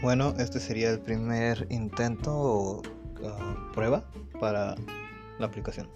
Bueno, este sería el primer intento o ah, prueba para la aplicación.